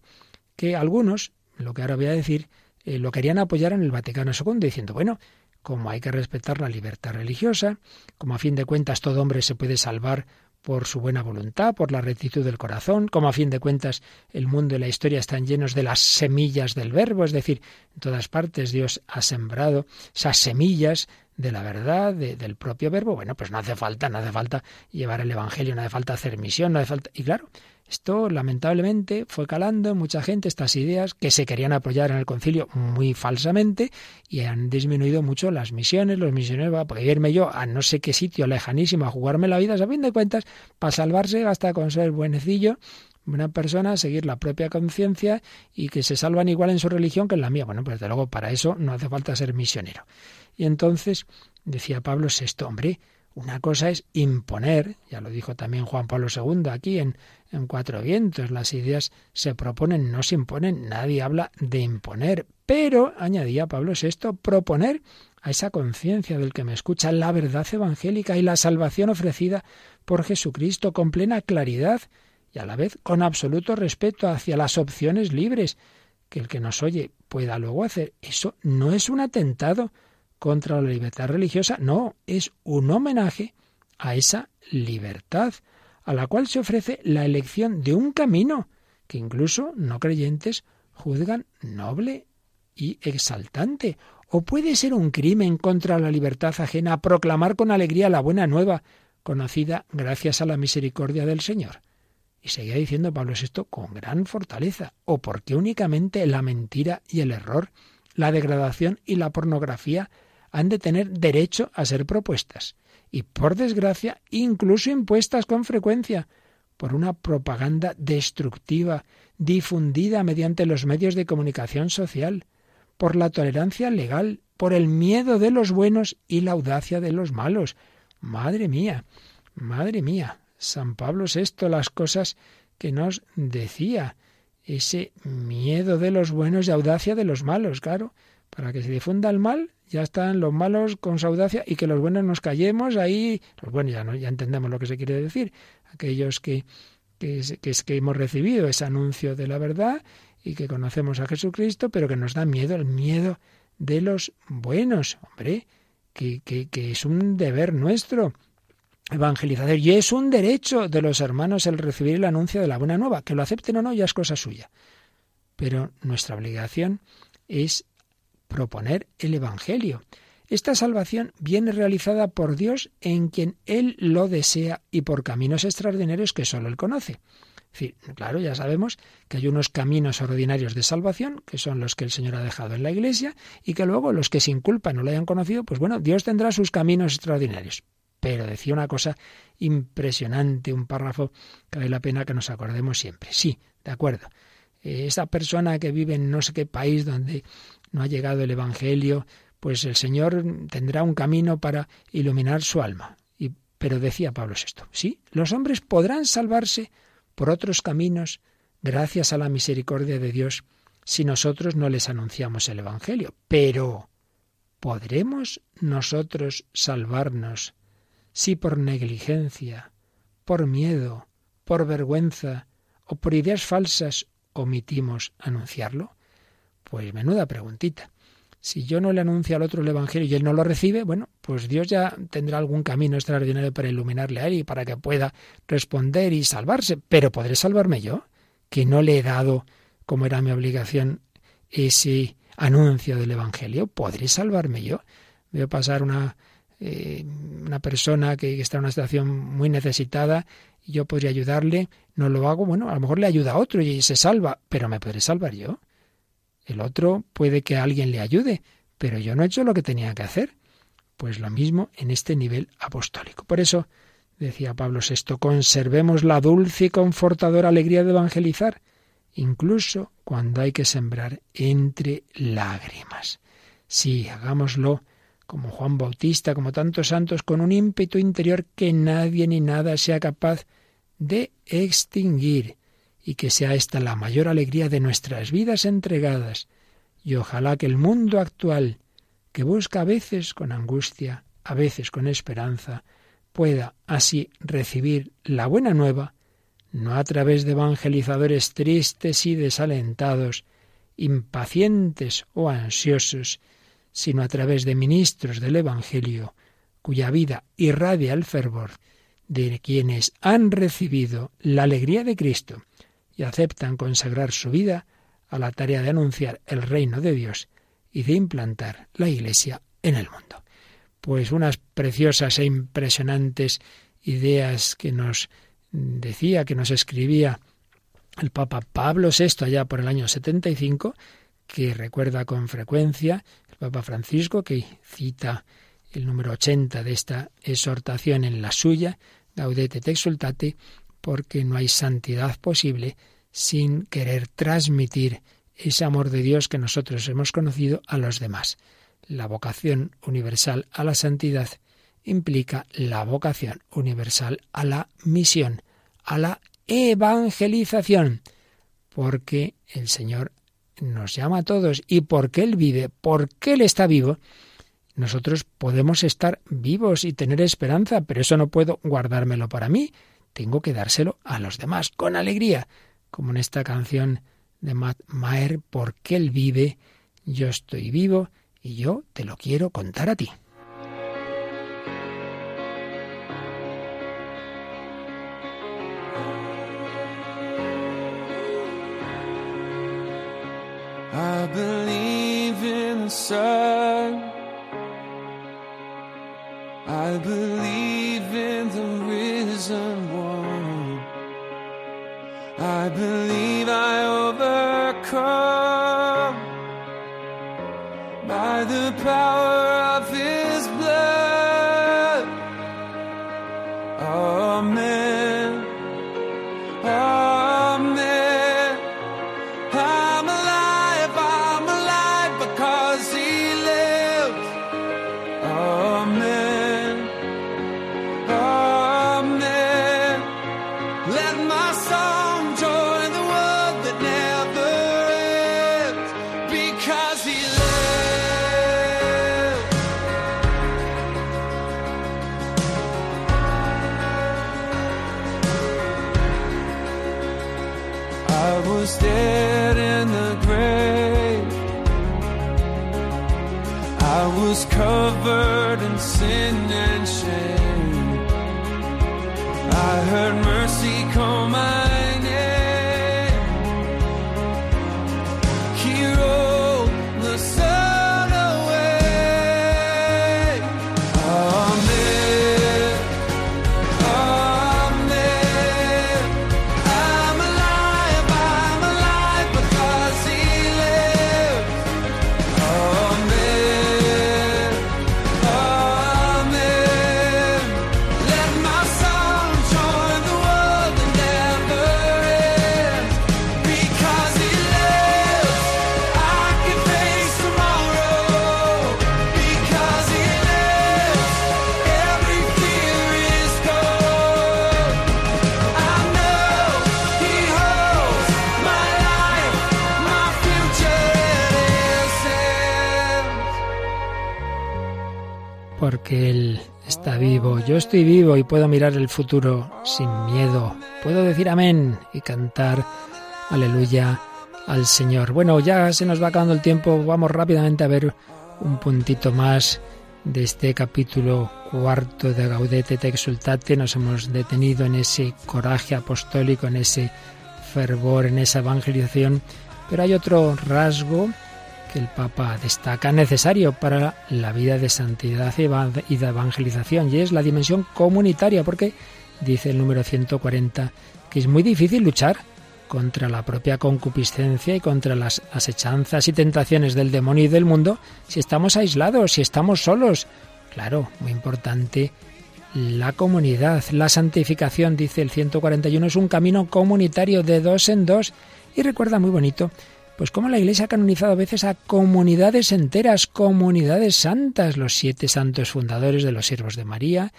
que algunos, lo que ahora voy a decir, eh, lo querían apoyar en el Vaticano II, diciendo, bueno, como hay que respetar la libertad religiosa, como a fin de cuentas todo hombre se puede salvar por su buena voluntad, por la rectitud del corazón, como a fin de cuentas el mundo y la historia están llenos de las semillas del verbo, es decir, en todas partes Dios ha sembrado esas semillas de la verdad, del propio verbo, bueno, pues no hace falta, no hace falta llevar el Evangelio, no hace falta hacer misión, no hace falta... Y claro, esto lamentablemente fue calando en mucha gente estas ideas que se querían apoyar en el concilio muy falsamente y han disminuido mucho las misiones, los misioneros, porque irme yo a no sé qué sitio lejanísimo a jugarme la vida, a fin de cuentas, para salvarse basta con ser buenecillo, buena persona, seguir la propia conciencia y que se salvan igual en su religión que en la mía. Bueno, pues desde luego para eso no hace falta ser misionero. Y entonces decía Pablo VI, hombre, una cosa es imponer, ya lo dijo también Juan Pablo II aquí en, Cuatro Vientos, las ideas se proponen, no se imponen, nadie habla de imponer, pero, añadía Pablo VI, proponer a esa conciencia del que me escucha la verdad evangélica y la salvación ofrecida por Jesucristo con plena claridad y a la vez con absoluto respeto hacia las opciones libres que el que nos oye pueda luego hacer. Eso no es un atentado contra la libertad religiosa, no, es un homenaje a esa libertad, a la cual se ofrece la elección de un camino que incluso no creyentes juzgan noble y exaltante. O puede ser un crimen contra la libertad ajena proclamar con alegría la buena nueva, conocida gracias a la misericordia del Señor. Y seguía diciendo Pablo VI con gran fortaleza. ¿O por qué únicamente la mentira y el error, la degradación y la pornografía han de tener derecho a ser propuestas y, por desgracia, incluso impuestas con frecuencia por una propaganda destructiva difundida mediante los medios de comunicación social, por la tolerancia legal, por el miedo de los buenos y la audacia de los malos. Madre mía, madre mía, San Pablo VI, las cosas que nos decía, ese miedo de los buenos y audacia de los malos, claro, para que se difunda el mal, ya están los malos con su audacia y que los buenos nos callemos ahí, los buenos ya, ¿no? ya entendemos lo que se quiere decir, aquellos que, que, que, es que hemos recibido ese anuncio de la verdad y que conocemos a Jesucristo, pero que nos da miedo, el miedo de los buenos, hombre, que, que, que es un deber nuestro evangelizador y es un derecho de los hermanos el recibir el anuncio de la buena nueva, que lo acepten o no ya es cosa suya. Pero nuestra obligación es proponer el Evangelio. Esta salvación viene realizada por Dios en quien Él lo desea y por caminos extraordinarios que sólo Él conoce. claro, ya sabemos que hay unos caminos ordinarios de salvación, que son los que el Señor ha dejado en la Iglesia, y que luego los que sin culpa no lo hayan conocido, pues bueno, Dios tendrá sus caminos extraordinarios. Pero decía una cosa impresionante, un párrafo que vale la pena que nos acordemos siempre. Sí, de acuerdo eh, esa persona que vive en no sé qué país donde no ha llegado el Evangelio, pues el Señor tendrá un camino para iluminar su alma. Y, pero decía Pablo VI, sí, los hombres podrán salvarse por otros caminos gracias a la misericordia de Dios si nosotros no les anunciamos el Evangelio. Pero, ¿podremos nosotros salvarnos si por negligencia, por miedo, por vergüenza o por ideas falsas omitimos anunciarlo? Pues menuda preguntita. Si yo no le anuncio al otro el Evangelio y él no lo recibe, bueno, pues Dios ya tendrá algún camino extraordinario para iluminarle a él y para que pueda responder y salvarse. Pero ¿podré salvarme yo? Que no le he dado, como era mi obligación, ese anuncio del Evangelio. ¿Podré salvarme yo? Veo pasar una, eh, una persona que está en una situación muy necesitada y yo podría ayudarle, no lo hago, bueno, a lo mejor le ayuda a otro y se salva, pero ¿me podré salvar yo? El otro puede que alguien le ayude, pero yo no he hecho lo que tenía que hacer. Pues lo mismo en este nivel apostólico. Por eso, decía Pablo VI, conservemos la dulce y confortadora alegría de evangelizar, incluso cuando hay que sembrar entre lágrimas. Sí, hagámoslo como Juan Bautista, como tantos santos, con un ímpetu interior que nadie ni nada sea capaz de extinguir, y que sea esta la mayor alegría de nuestras vidas entregadas, y ojalá que el mundo actual, que busca a veces con angustia, a veces con esperanza, pueda así recibir la buena nueva, no a través de evangelizadores tristes y desalentados, impacientes o ansiosos, sino a través de ministros del Evangelio, cuya vida irradia el fervor de quienes han recibido la alegría de Cristo y aceptan consagrar su vida a la tarea de anunciar el reino de Dios y de implantar la Iglesia en el mundo. Pues unas preciosas e impresionantes ideas que nos decía, que nos escribía el Papa Pablo VI allá por el año 75, que recuerda con frecuencia el Papa Francisco, que cita el número 80 de esta exhortación en la suya, Gaudete te exultate, porque no hay santidad posible sin querer transmitir ese amor de Dios que nosotros hemos conocido a los demás. La vocación universal a la santidad implica la vocación universal a la misión, a la evangelización, porque el Señor nos llama a todos y porque Él vive, porque Él está vivo, nosotros podemos estar vivos y tener esperanza, pero eso no puedo guardármelo para mí, tengo que dárselo a los demás con alegría, como en esta canción de Matt Maher, porque él vive, yo estoy vivo y yo te lo quiero contar a ti. I believe I overcome by the power estoy vivo y puedo mirar el futuro sin miedo. Puedo decir amén y cantar aleluya al Señor. Bueno, ya se nos va acabando el tiempo. Vamos rápidamente a ver un puntito más de este capítulo cuarto de Gaudete te exultate. Nos hemos detenido en ese coraje apostólico, en ese fervor, en esa evangelización. Pero hay otro rasgo que el Papa destaca necesario para la vida de santidad y de evangelización, y es la dimensión comunitaria, porque dice el número 140 que es muy difícil luchar contra la propia concupiscencia y contra las asechanzas y tentaciones del demonio y del mundo si estamos aislados, si estamos solos. Claro, muy importante la comunidad, la santificación, dice el 141, es un camino comunitario de dos en dos. Y recuerda muy bonito, pues como la Iglesia ha canonizado a veces a comunidades enteras, comunidades santas, los siete santos fundadores de los siervos de María,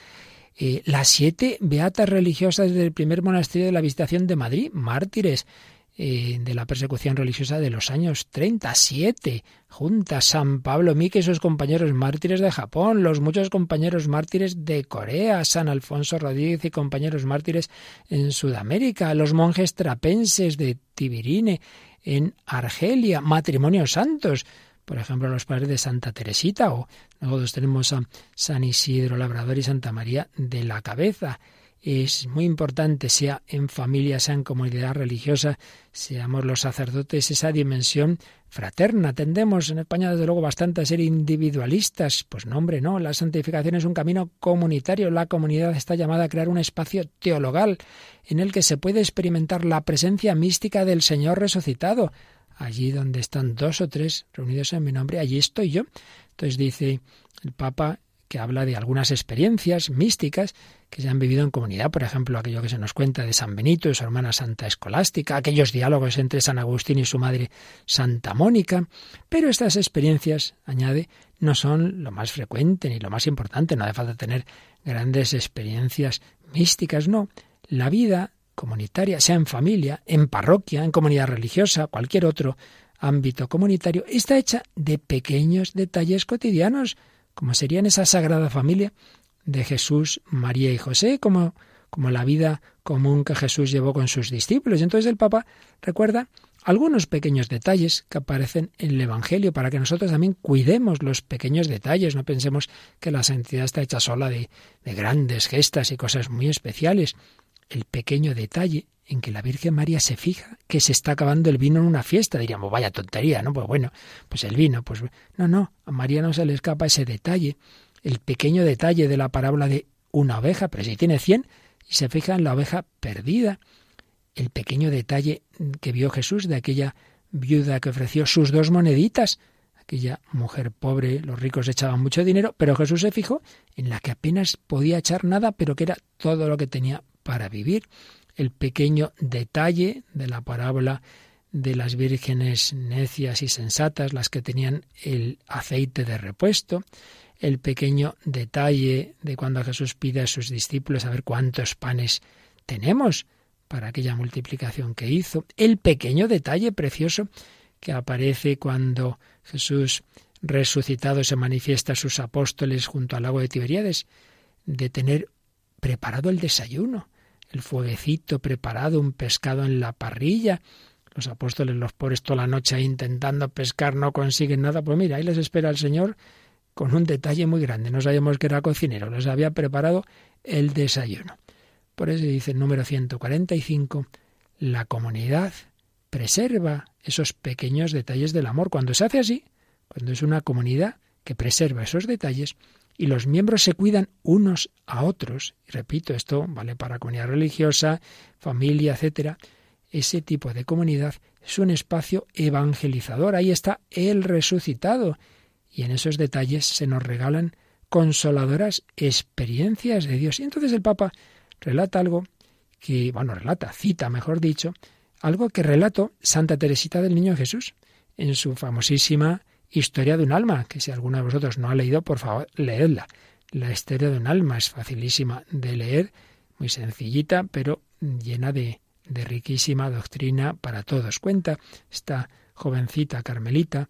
eh, las siete beatas religiosas del primer monasterio de la Visitación de Madrid, mártires eh, de la persecución religiosa de los años 37, juntas San Pablo Miki y sus compañeros mártires de Japón, los muchos compañeros mártires de Corea, San Alfonso Rodríguez y compañeros mártires en Sudamérica, los monjes trapenses de Tibirine en Argelia, matrimonios santos, por ejemplo, los padres de Santa Teresita, o nosotros tenemos a San Isidro Labrador y Santa María de la Cabeza. Es muy importante, sea en familia, sea en comunidad religiosa, seamos los sacerdotes, esa dimensión fraterna. Tendemos en España, desde luego, bastante a ser individualistas. Pues no, hombre, no. La santificación es un camino comunitario. La comunidad está llamada a crear un espacio teologal en el que se puede experimentar la presencia mística del Señor resucitado allí donde están dos o tres reunidos en mi nombre, allí estoy yo. Entonces dice el Papa que habla de algunas experiencias místicas que se han vivido en comunidad, por ejemplo, aquello que se nos cuenta de San Benito y su hermana Santa Escolástica, aquellos diálogos entre San Agustín y su madre Santa Mónica, pero estas experiencias, añade, no son lo más frecuente ni lo más importante, no hace falta tener grandes experiencias místicas, no. La vida comunitaria, sea en familia, en parroquia, en comunidad religiosa, cualquier otro ámbito comunitario, está hecha de pequeños detalles cotidianos, como serían esa sagrada familia de Jesús, María y José, como, como la vida común que Jesús llevó con sus discípulos. Entonces el Papa recuerda algunos pequeños detalles que aparecen en el Evangelio para que nosotros también cuidemos los pequeños detalles. No pensemos que la santidad está hecha sola de, de grandes gestas y cosas muy especiales el pequeño detalle en que la Virgen María se fija que se está acabando el vino en una fiesta. Diríamos, vaya tontería, ¿no? Pues bueno, pues el vino, pues no, no, a María no se le escapa ese detalle, el pequeño detalle de la parábola de una oveja, pero si tiene cien y se fija en la oveja perdida, el pequeño detalle que vio Jesús de aquella viuda que ofreció sus dos moneditas, aquella mujer pobre, los ricos echaban mucho dinero, pero Jesús se fijó en la que apenas podía echar nada, pero que era todo lo que tenía para vivir. El pequeño detalle de la parábola de las vírgenes necias y sensatas, las que tenían el aceite de repuesto, el pequeño detalle de cuando Jesús pide a sus discípulos a ver cuántos panes tenemos para aquella multiplicación que hizo, el pequeño detalle precioso que aparece cuando Jesús resucitado se manifiesta a sus apóstoles junto al lago de Tiberíades, de tener preparado el desayuno, el fueguecito preparado, un pescado en la parrilla. Los apóstoles, los pobres, toda la noche intentando pescar, no consiguen nada. Pues mira, ahí les espera el Señor con un detalle muy grande. No sabíamos que era cocinero, les había preparado el desayuno. Por eso dice el número 145, la comunidad preserva esos pequeños detalles del amor. Cuando se hace así, cuando es una comunidad que preserva esos detalles, y los miembros se cuidan unos a otros. Y repito, esto vale para comunidad religiosa, familia, etcétera. Ese tipo de comunidad es un espacio evangelizador. Ahí está el resucitado. Y en esos detalles se nos regalan consoladoras experiencias de Dios. Y entonces el Papa relata algo que, bueno, relata, cita, mejor dicho, algo que relató Santa Teresita del Niño Jesús en su famosísima Historia de un alma, que si alguno de vosotros no ha leído, por favor, leedla. La historia de un alma es facilísima de leer, muy sencillita, pero llena de, de riquísima doctrina para todos. Cuenta esta jovencita carmelita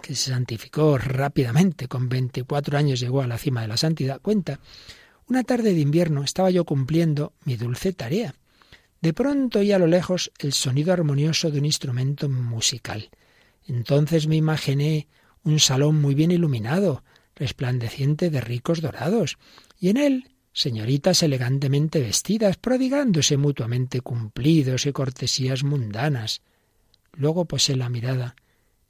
que se santificó rápidamente, con 24 años llegó a la cima de la santidad, cuenta, una tarde de invierno estaba yo cumpliendo mi dulce tarea. De pronto oí a lo lejos el sonido armonioso de un instrumento musical. Entonces me imaginé un salón muy bien iluminado, resplandeciente de ricos dorados, y en él señoritas elegantemente vestidas, prodigándose mutuamente cumplidos y cortesías mundanas. Luego posé la mirada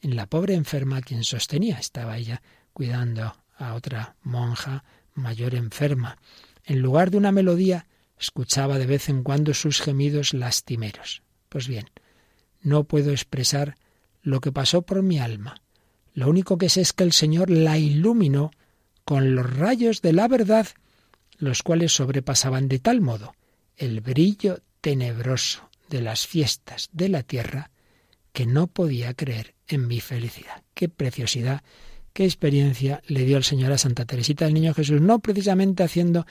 en la pobre enferma quien sostenía. Estaba ella cuidando a otra monja mayor enferma. En lugar de una melodía, escuchaba de vez en cuando sus gemidos lastimeros. Pues bien, no puedo expresar lo que pasó por mi alma. Lo único que sé es que el Señor la iluminó con los rayos de la verdad, los cuales sobrepasaban de tal modo el brillo tenebroso de las fiestas de la tierra que no podía creer en mi felicidad. Qué preciosidad, qué experiencia le dio el Señor a Santa Teresita del Niño Jesús, no precisamente haciendo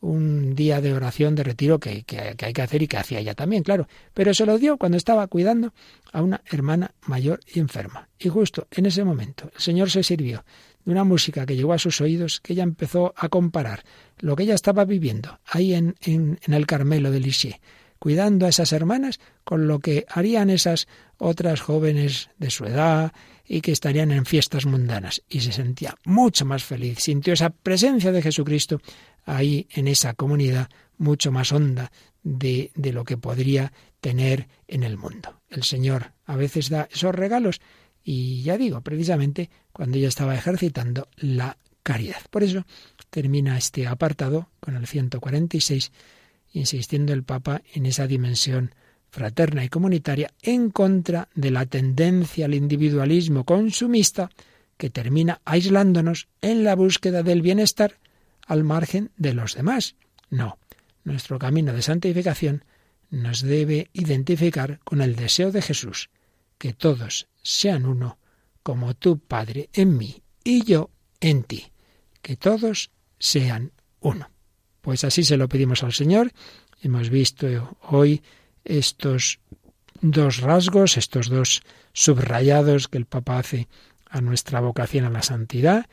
un día de oración, de retiro que, que, hay que hacer y que hacía ella también, claro, pero se lo dio cuando estaba cuidando a una hermana mayor y enferma. Y justo en ese momento el Señor se sirvió de una música que llegó a sus oídos, que ella empezó a comparar lo que ella estaba viviendo ahí en, en, en el Carmelo de Lisieux cuidando a esas hermanas con lo que harían esas otras jóvenes de su edad y que estarían en fiestas mundanas. Y se sentía mucho más feliz, sintió esa presencia de Jesucristo ahí en esa comunidad mucho más honda de, de lo que podría tener en el mundo. El Señor a veces da esos regalos y ya digo, precisamente cuando ella estaba ejercitando la caridad. Por eso termina este apartado con el 146 insistiendo el Papa en esa dimensión fraterna y comunitaria en contra de la tendencia al individualismo consumista que termina aislándonos en la búsqueda del bienestar al margen de los demás. No, nuestro camino de santificación nos debe identificar con el deseo de Jesús, que todos sean uno, como tú, Padre, en mí y yo en ti, que todos sean uno. Pues así se lo pedimos al Señor. Hemos visto hoy estos dos rasgos, estos dos subrayados que el Papa hace a nuestra vocación a la santidad,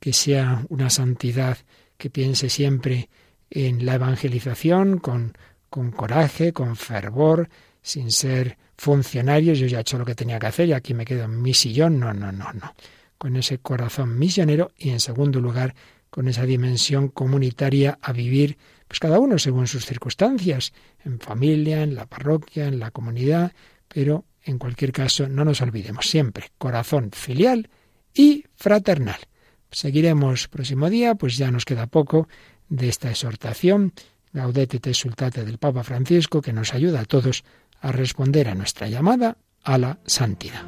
que sea una santidad que piense siempre en la evangelización con, con coraje, con fervor, sin ser funcionarios, yo ya he hecho lo que tenía que hacer y aquí me quedo en mi sillón, no, no, no, no, con ese corazón misionero y en segundo lugar con esa dimensión comunitaria a vivir, pues cada uno según sus circunstancias, en familia, en la parroquia, en la comunidad, pero en cualquier caso no nos olvidemos siempre, corazón filial y fraternal. Seguiremos próximo día, pues ya nos queda poco de esta exhortación, Gaudete te sultate del Papa Francisco, que nos ayuda a todos a responder a nuestra llamada a la santidad.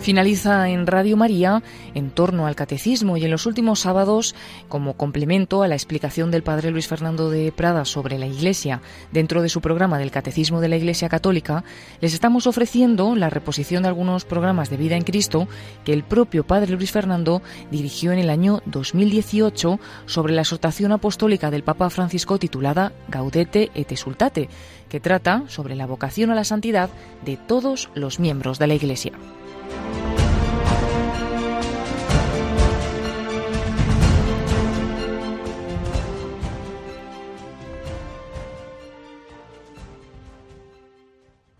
Finaliza en Radio María en torno al catecismo y en los últimos sábados, como complemento a la explicación del padre Luis Fernando de Prada sobre la Iglesia dentro de su programa del Catecismo de la Iglesia Católica, les estamos ofreciendo la reposición de algunos programas de vida en Cristo que el propio padre Luis Fernando dirigió en el año 2018 sobre la exhortación apostólica del Papa Francisco titulada Gaudete et Exultate, que trata sobre la vocación a la santidad de todos los miembros de la Iglesia.